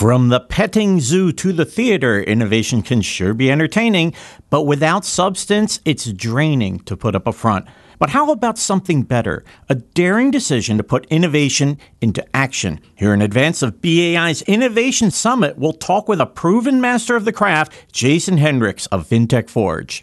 From the petting zoo to the theater, innovation can sure be entertaining, but without substance, it's draining to put up a front. But how about something better? A daring decision to put innovation into action. Here in advance of BAI's Innovation Summit, we'll talk with a proven master of the craft, Jason Henrichs of FinTech Forge.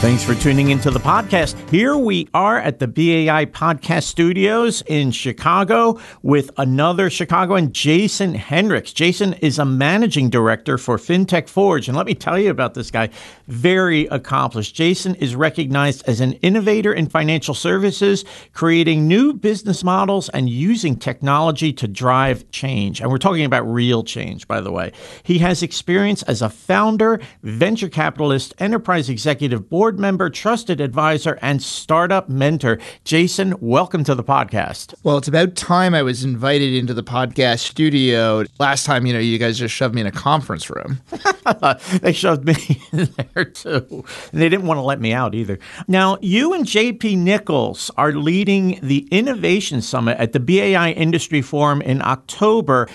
Thanks for tuning into the podcast. Here we are at the BAI Podcast Studios in Chicago with another Chicagoan, Jason Henrichs. Jason is a managing director for FinTech Forge. And let me tell you about this guy. Very accomplished. Jason is recognized as an innovator in financial services, creating new business models and using technology to drive change. And we're talking about real change, by the way. He has experience as a founder, venture capitalist, enterprise executive board board member, trusted advisor, and startup mentor. Jason, welcome to the podcast. Well, it's about time I was invited into the podcast studio. Last time, you know, you guys just shoved me in a conference room. they shoved me in there too. And they didn't want to let me out either. Now, you and JP Nicols are leading the Innovation Summit at the BAI Industry Forum in October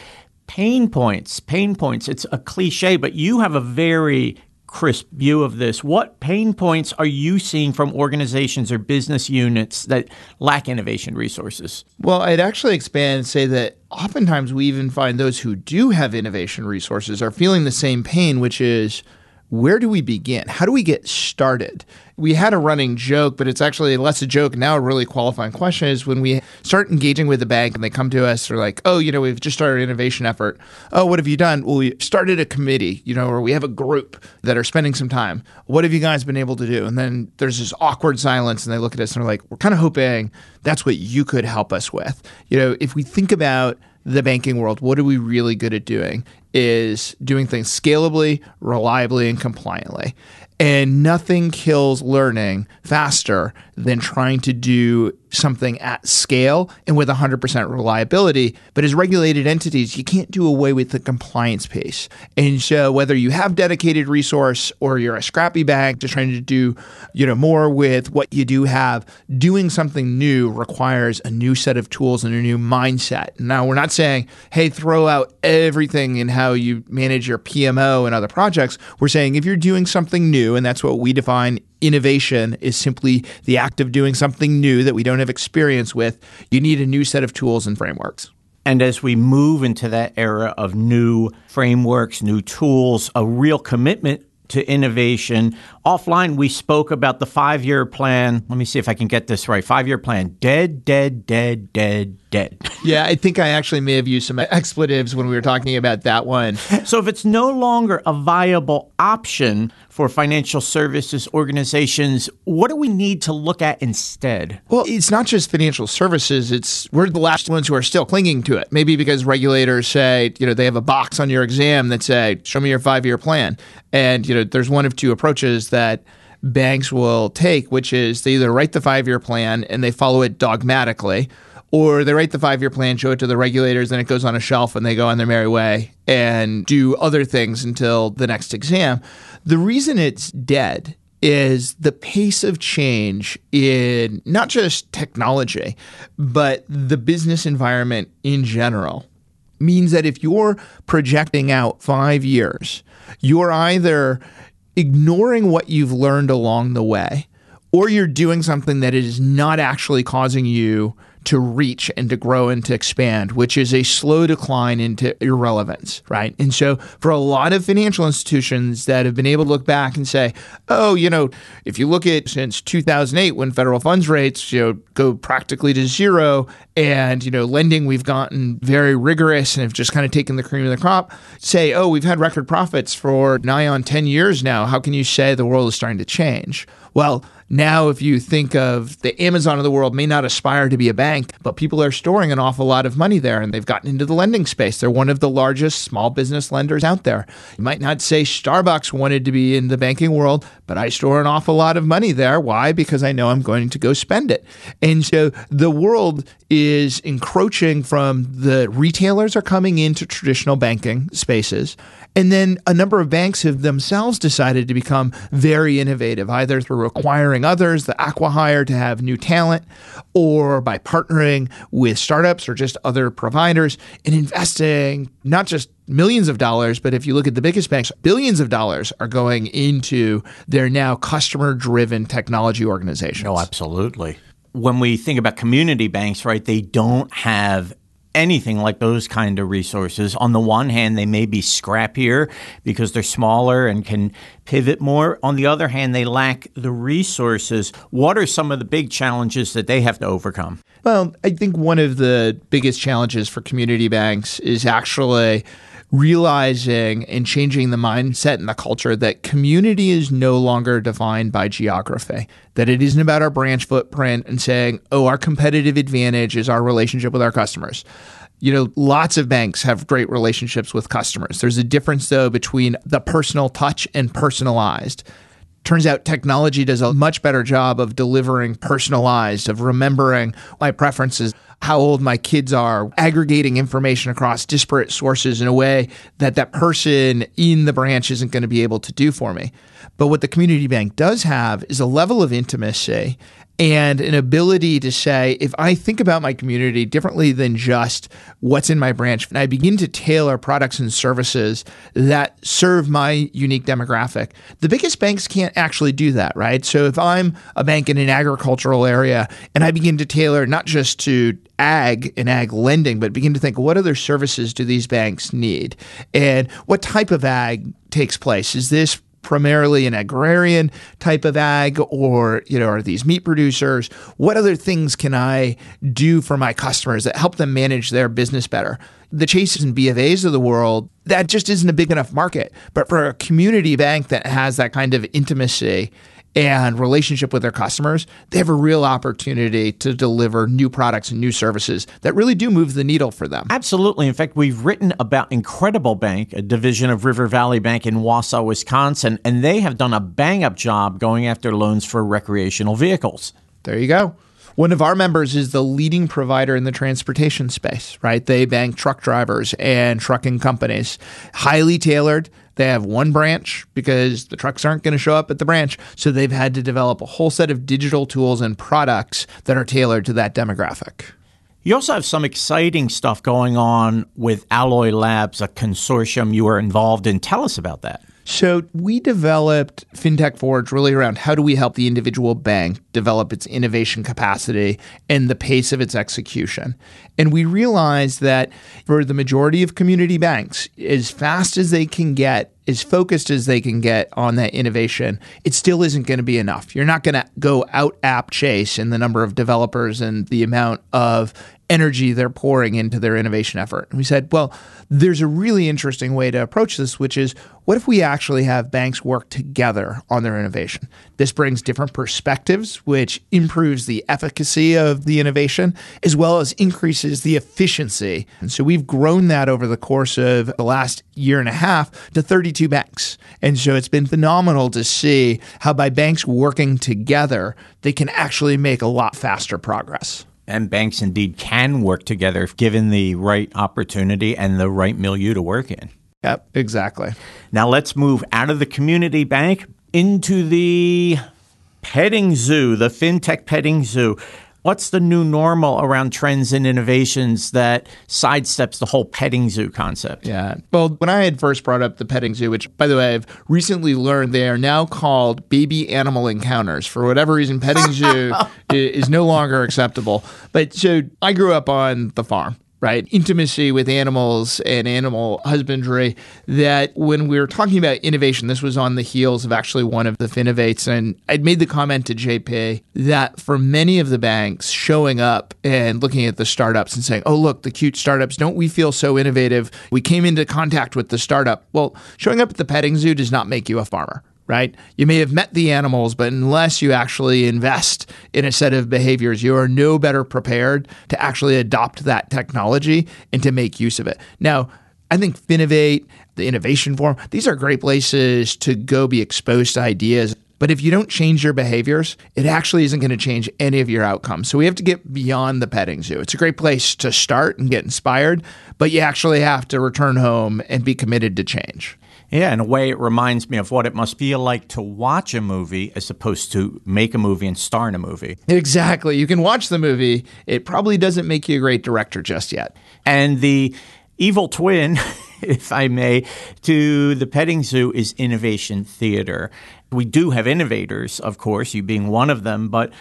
pain points, pain points. It's a cliche, but you have a very crisp view of this. What pain points are you seeing from organizations or business units that lack innovation resources? Well, I'd actually expand and say that oftentimes we even find those who do have innovation resources are feeling the same pain, which is where do we begin? How do we get started? We had a running joke, but it's actually less a joke. Now, a really qualifying question is when we start engaging with the bank and they come to us, they're like, oh, you know, we've just started an innovation effort. Oh, what have you done? Well, we started a committee, you know, or we have a group that are spending some time. What have you guys been able to do? And then there's this awkward silence and they look at us and they're like, we're kind of hoping that's what you could help us with. You know, if we think about the banking world, what are we really good at doing? Is doing things scalably, reliably, and compliantly. And nothing kills learning faster than trying to do something at scale and with 100% reliability. But as regulated entities, you can't do away with the compliance piece. And so whether you have dedicated resource or you're a scrappy bag just trying to do, you know, more with what you do have, doing something new requires a new set of tools and a new mindset. Now, we're not saying, hey, throw out everything in how you manage your PMO and other projects. We're saying if you're doing something new, and that's what we define innovation is simply the act of doing something new that we don't have experience with, you need a new set of tools and frameworks. And as we move into that era of new frameworks, new tools, a real commitment to innovation. Offline, we spoke about the five year plan. Let me see if I can get this right. Five year plan dead, dead, dead, dead, dead. Yeah, I think I actually may have used some expletives when we were talking about that one. So if it's no longer a viable option for financial services organizations, what do we need to look at instead? Well, it's not just financial services, it's we're the last ones who are still clinging to it. Maybe because regulators say, you know, they have a box on your exam that say, "Show me your 5-year plan." And, you know, there's one of two approaches that banks will take, which is they either write the 5-year plan and they follow it dogmatically or they write the five year plan, show it to the regulators, and it goes on a shelf and they go on their merry way and do other things until the next exam. The reason it's dead is the pace of change in not just technology, but the business environment in general means that if you're projecting out five years, you're either ignoring what you've learned along the way or you're doing something that is not actually causing you to reach and to grow and to expand, which is a slow decline into irrelevance, right? And so for a lot of financial institutions that have been able to look back and say, oh, you know, if you look at since 2008 when federal funds rates, you know, go practically to zero and you know lending we've gotten very rigorous and have just kind of taken the cream of the crop say oh we've had record profits for nigh on 10 years now how can you say the world is starting to change well now, if you think of the Amazon of the world, may not aspire to be a bank, but people are storing an awful lot of money there and they've gotten into the lending space. They're one of the largest small business lenders out there. You might not say Starbucks wanted to be in the banking world, but I store an awful lot of money there. Why? Because I know I'm going to go spend it. And so the world is encroaching from the retailers are coming into traditional banking spaces. And then a number of banks have themselves decided to become very innovative, either through acquiring others, the acquihire to have new talent, or by partnering with startups or just other providers and investing not just millions of dollars, but if you look at the biggest banks, billions of dollars are going into their now customer driven technology organizations. Oh, absolutely. When we think about community banks, right, they don't have anything like those kind of resources. On the one hand, they may be scrappier because they're smaller and can pivot more. On the other hand, they lack the resources. What are some of the big challenges that they have to overcome? Well, I think one of the biggest challenges for community banks is actually realizing and changing the mindset and the culture that community is no longer defined by geography, that it isn't about our branch footprint and saying, oh, our competitive advantage is our relationship with our customers. You know, lots of banks have great relationships with customers. There's a difference, though, between the personal touch and personalized. Turns out technology does a much better job of delivering personalized, of remembering my preferences how old my kids are, aggregating information across disparate sources in a way that that person in the branch isn't going to be able to do for me. But what the community bank does have is a level of intimacy and an ability to say, if I think about my community differently than just what's in my branch, and I begin to tailor products and services that serve my unique demographic, the biggest banks can't actually do that, right? So if I'm a bank in an agricultural area and I begin to tailor not just to ag and ag lending, but begin to think what other services do these banks need? And what type of ag takes place? Is this primarily an agrarian type of ag or you know are these meat producers what other things can i do for my customers that help them manage their business better the chases and b of a's of the world that just isn't a big enough market but for a community bank that has that kind of intimacy and relationship with their customers, they have a real opportunity to deliver new products and new services that really do move the needle for them. Absolutely. In fact, we've written about Incredible Bank, a division of River Valley Bank in Wausau, Wisconsin, and they have done a bang up job going after loans for recreational vehicles. There you go. One of our members is the leading provider in the transportation space, right? They bank truck drivers and trucking companies, highly tailored they have one branch because the trucks aren't going to show up at the branch. So they've had to develop a whole set of digital tools and products that are tailored to that demographic. You also have some exciting stuff going on with Alloy Labs, a consortium you are involved in. Tell us about that. So we developed FinTech Forge really around how do we help the individual bank develop its innovation capacity and the pace of its execution. And we realized that for the majority of community banks, as fast as they can get as focused as they can get on that innovation, it still isn't going to be enough. You're not going to go out app chase in the number of developers and the amount of energy they're pouring into their innovation effort. And we said, well, there's a really interesting way to approach this, which is what if we actually have banks work together on their innovation? This brings different perspectives, which improves the efficacy of the innovation as well as increases the efficiency. And so we've grown that over the course of the last year and a half to 32 banks. And so it's been phenomenal to see how by banks working together, they can actually make a lot faster progress and banks indeed can work together if given the right opportunity and the right milieu to work in. Yep, exactly. Now let's move out of the community bank into the petting zoo, the fintech petting zoo what's the new normal around trends and innovations that sidesteps the whole petting zoo concept? Yeah. Well, when I had first brought up the petting zoo, which by the way, I've recently learned they are now called baby animal encounters. For whatever reason, petting zoo is no longer acceptable. But so I grew up on the farm right? Intimacy with animals and animal husbandry. That when we were talking about innovation, this was on the heels of actually one of the Finovates. And I'd made the comment to JP that for many of the banks showing up and looking at the startups and saying, oh, look, the cute startups, don't we feel so innovative? We came into contact with the startup. Well, showing up at the petting zoo does not make you a farmer right? You may have met the animals, but unless you actually invest in a set of behaviors, you are no better prepared to actually adopt that technology and to make use of it. Now, I think Finovate, the Innovation Forum, these are great places to go be exposed to ideas. But if you don't change your behaviors, it actually isn't going to change any of your outcomes. So we have to get beyond the petting zoo. It's a great place to start and get inspired, but you actually have to return home and be committed to change. Yeah, in a way, it reminds me of what it must feel like to watch a movie as opposed to make a movie and star in a movie. Exactly. You can watch the movie. It probably doesn't make you a great director just yet. And the evil twin, if I may, to the petting zoo is innovation theater. We do have innovators, of course, you being one of them, but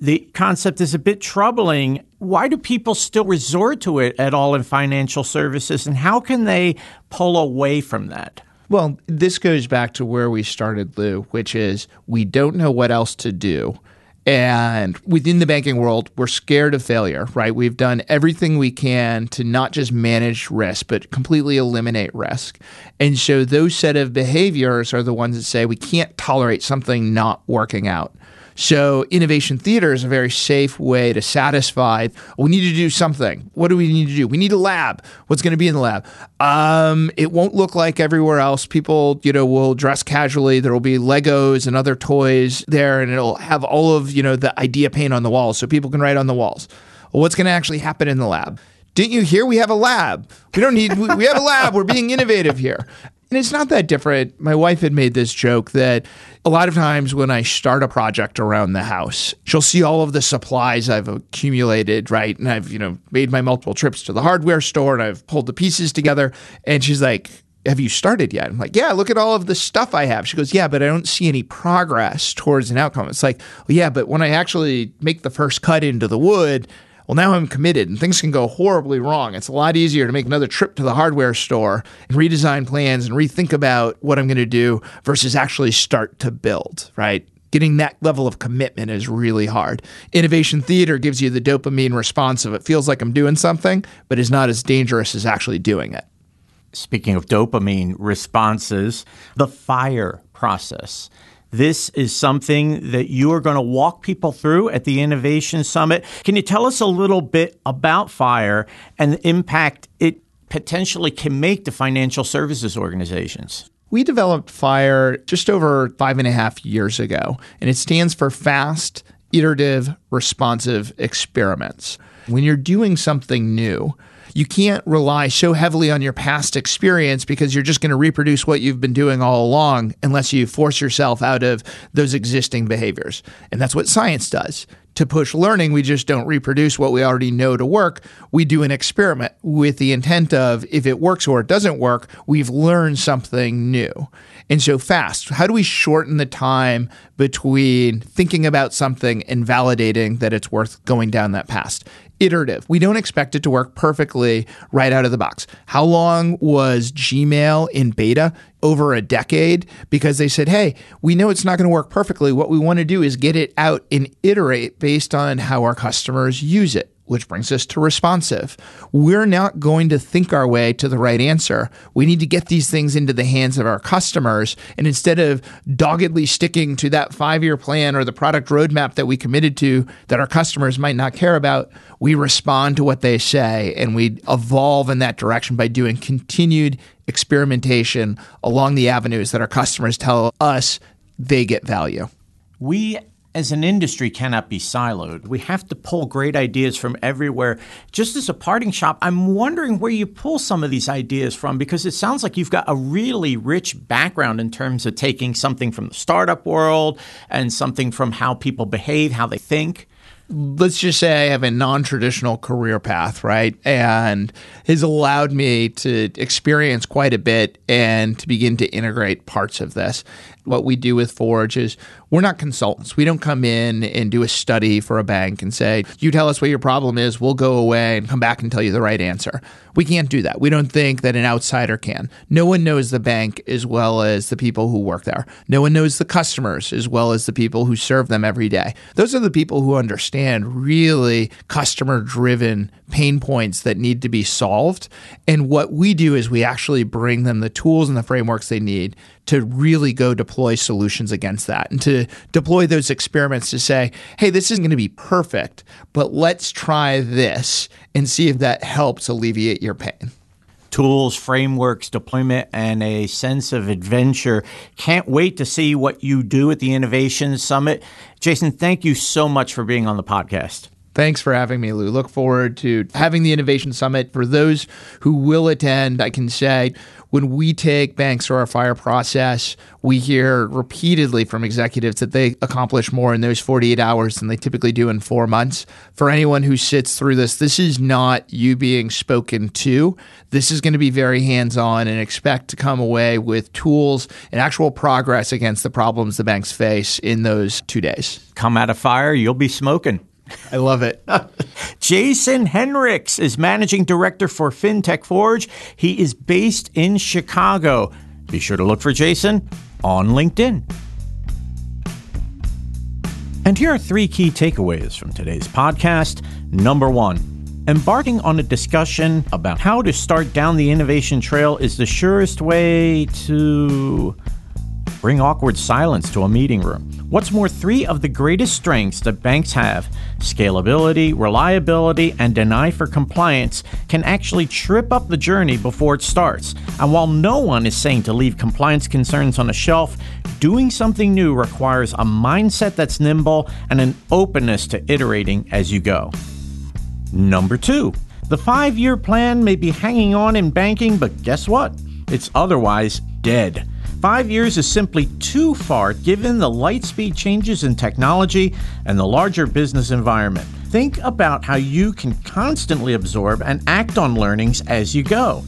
the concept is a bit troubling. Why do people still resort to it at all in financial services, and how can they pull away from that? Well, this goes back to where we started, Lou, which is we don't know what else to do. And within the banking world, we're scared of failure, right? We've done everything we can to not just manage risk, but completely eliminate risk. And so those set of behaviors are the ones that say we can't tolerate something not working out. So, innovation theater is a very safe way to satisfy. We need to do something. What do we need to do? We need a lab. What's going to be in the lab? Um, it won't look like everywhere else. People, you know, will dress casually. There will be Legos and other toys there, and it'll have all of you know the IdeaPaint on the walls, so people can write on the walls. Well, what's going to actually happen in the lab? Didn't you hear? We have a lab. We don't need. we have a lab. We're being innovative here. And it's not that different. My wife had made this joke that a lot of times when I start a project around the house, she'll see all of the supplies I've accumulated, right? And I've, you know, made my multiple trips to the hardware store and I've pulled the pieces together. And she's like, have you started yet? I'm like, yeah, look at all of the stuff I have. She goes, yeah, but I don't see any progress towards an outcome. It's like, well, yeah, but when I actually make the first cut into the wood, well, now I'm committed and things can go horribly wrong. It's a lot easier to make another trip to the hardware store and redesign plans and rethink about what I'm going to do versus actually start to build, right? Getting that level of commitment is really hard. Innovation theater gives you the dopamine response of it feels like I'm doing something, but is not as dangerous as actually doing it. Speaking of dopamine responses, the FIRE process. This is something that you are going to walk people through at the Innovation Summit. Can you tell us a little bit about FIRE and the impact it potentially can make to financial services organizations? We developed FIRE just over five and a half years ago, and it stands for Fast, Iterative, Responsive Experiments. When you're doing something new, you can't rely so heavily on your past experience because you're just going to reproduce what you've been doing all along unless you force yourself out of those existing behaviors. And that's what science does. To push learning, we just don't reproduce what we already know to work. We do an experiment with the intent of if it works or it doesn't work, we've learned something new. And so, fast, how do we shorten the time between thinking about something and validating that it's worth going down that path? Iterative. We don't expect it to work perfectly right out of the box. How long was Gmail in beta? Over a decade because they said, hey, we know it's not going to work perfectly. What we want to do is get it out and iterate based on how our customers use it which brings us to responsive. We're not going to think our way to the right answer. We need to get these things into the hands of our customers. And instead of doggedly sticking to that five year plan or the product roadmap that we committed to that our customers might not care about, we respond to what they say and we evolve in that direction by doing continued experimentation along the avenues that our customers tell us they get value. We as an industry cannot be siloed. We have to pull great ideas from everywhere. Just as a parting shot, I'm wondering where you pull some of these ideas from because it sounds like you've got a really rich background in terms of taking something from the startup world and something from how people behave, how they think. let's just say I have a non traditional career path, right? And has allowed me to experience quite a bit and to begin to integrate parts of this. What we do with Forge is we're not consultants. We don't come in and do a study for a bank and say, you tell us what your problem is, we'll go away and come back and tell you the right answer. We can't do that. We don't think that an outsider can. No one knows the bank as well as the people who work there. No one knows the customers as well as the people who serve them every day. Those are the people who understand really customer driven pain points that need to be solved. And what we do is we actually bring them the tools and the frameworks they need to really go deploy solutions against that and to deploy those experiments to say, hey, this isn't going to be perfect, but let's try this and see if that helps alleviate your pain tools, frameworks, deployment, and a sense of adventure. Can't wait to see what you do at the Innovation Summit. Jason, thank you so much for being on the podcast. Thanks for having me, Lou. Look forward to having the Innovation Summit. For those who will attend, I can say when we take banks through our fire process, we hear repeatedly from executives that they accomplish more in those 48 hours than they typically do in four months. For anyone who sits through this, this is not you being spoken to. This is going to be very hands on and expect to come away with tools and actual progress against the problems the banks face in those two days. Come out of fire, you'll be smoking. I love it. Jason Henrichs is managing director for FinTech Forge. He is based in Chicago. Be sure to look for Jason on LinkedIn. And here are three key takeaways from today's podcast. Number one, embarking on a discussion about how to start down the innovation trail is the surest way to bring awkward silence to a meeting room. What's more, three of the greatest strengths that banks have scalability, reliability, and deny for compliance can actually trip up the journey before it starts. And while no one is saying to leave compliance concerns on a shelf, doing something new requires a mindset that's nimble and an openness to iterating as you go. Number two, the five year plan may be hanging on in banking, but guess what? It's otherwise dead. Five years is simply too far given the light speed changes in technology and the larger business environment. Think about how you can constantly absorb and act on learnings as you go.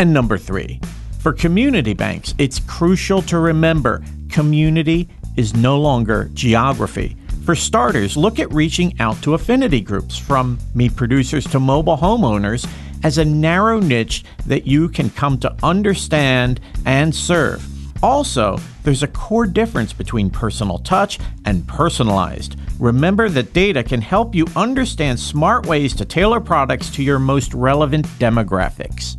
And number three, for community banks, it's crucial to remember community is no longer geography. For starters, look at reaching out to affinity groups from meat producers to mobile homeowners as a narrow niche that you can come to understand and serve. Also, there's a core difference between personal touch and personalized. Remember that data can help you understand smart ways to tailor products to your most relevant demographics.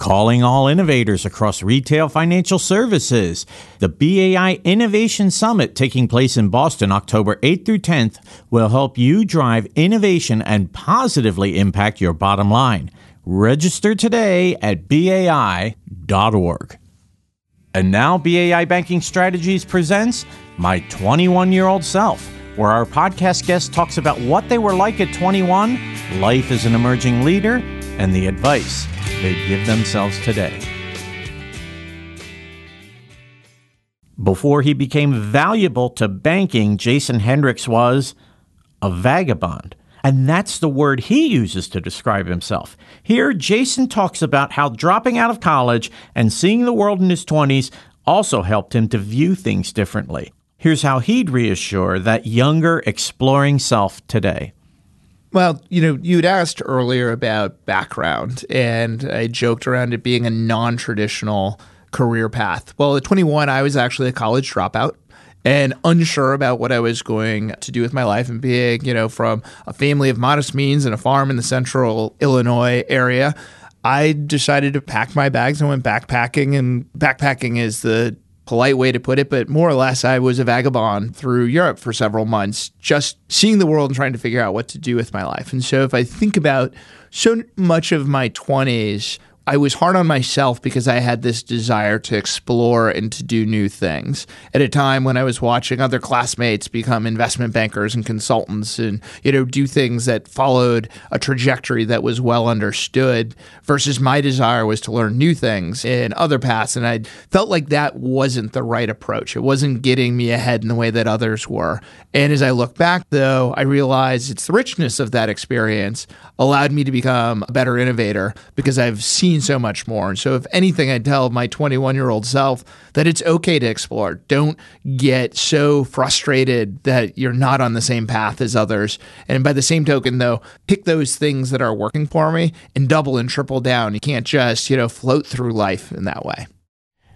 Calling all innovators across retail financial services. The BAI Innovation Summit taking place in Boston October 8th through 10th will help you drive innovation and positively impact your bottom line. Register today at BAI.org. And now BAI Banking Strategies presents My 21 Year Old Self, where our podcast guest talks about what they were like at 21, life as an emerging leader, and the advice they give themselves today. Before he became valuable to banking, Jason Henrichs was a vagabond. And that's the word he uses to describe himself. Here, Jason talks about how dropping out of college and seeing the world in his 20s also helped him to view things differently. Here's how he'd reassure that younger, exploring self today. Well, you know, you'd asked earlier about background, and I joked around it being a non traditional career path. Well, at 21, I was actually a college dropout and unsure about what I was going to do with my life and being, you know, from a family of modest means and a farm in the central Illinois area. I decided to pack my bags and went backpacking. And backpacking is the polite way to put it, but more or less, I was a vagabond through Europe for several months, just seeing the world and trying to figure out what to do with my life. And so, if I think about so much of my 20s I was hard on myself because I had this desire to explore and to do new things at a time when I was watching other classmates become investment bankers and consultants and you know do things that followed a trajectory that was well understood versus my desire was to learn new things in other paths and I felt like that wasn't the right approach. It wasn't getting me ahead in the way that others were. And as I look back though, I realized it's the richness of that experience allowed me to become a better innovator because I've seen so much more. And so, if anything, I'd tell my 21 year old self that it's okay to explore. Don't get so frustrated that you're not on the same path as others. And by the same token, though, pick those things that are working for me and double and triple down. You can't just, you know, float through life in that way.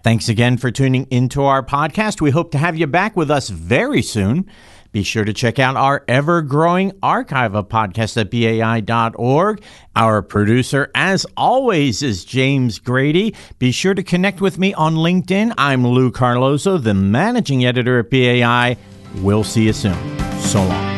Thanks again for tuning into our podcast. We hope to have you back with us very soon. Be sure to check out our ever growing archive of podcasts at BAI.org. Our producer, as always, is James Grady. Be sure to connect with me on LinkedIn. I'm Lou Carlozo, the managing editor at BAI. We'll see you soon. So long.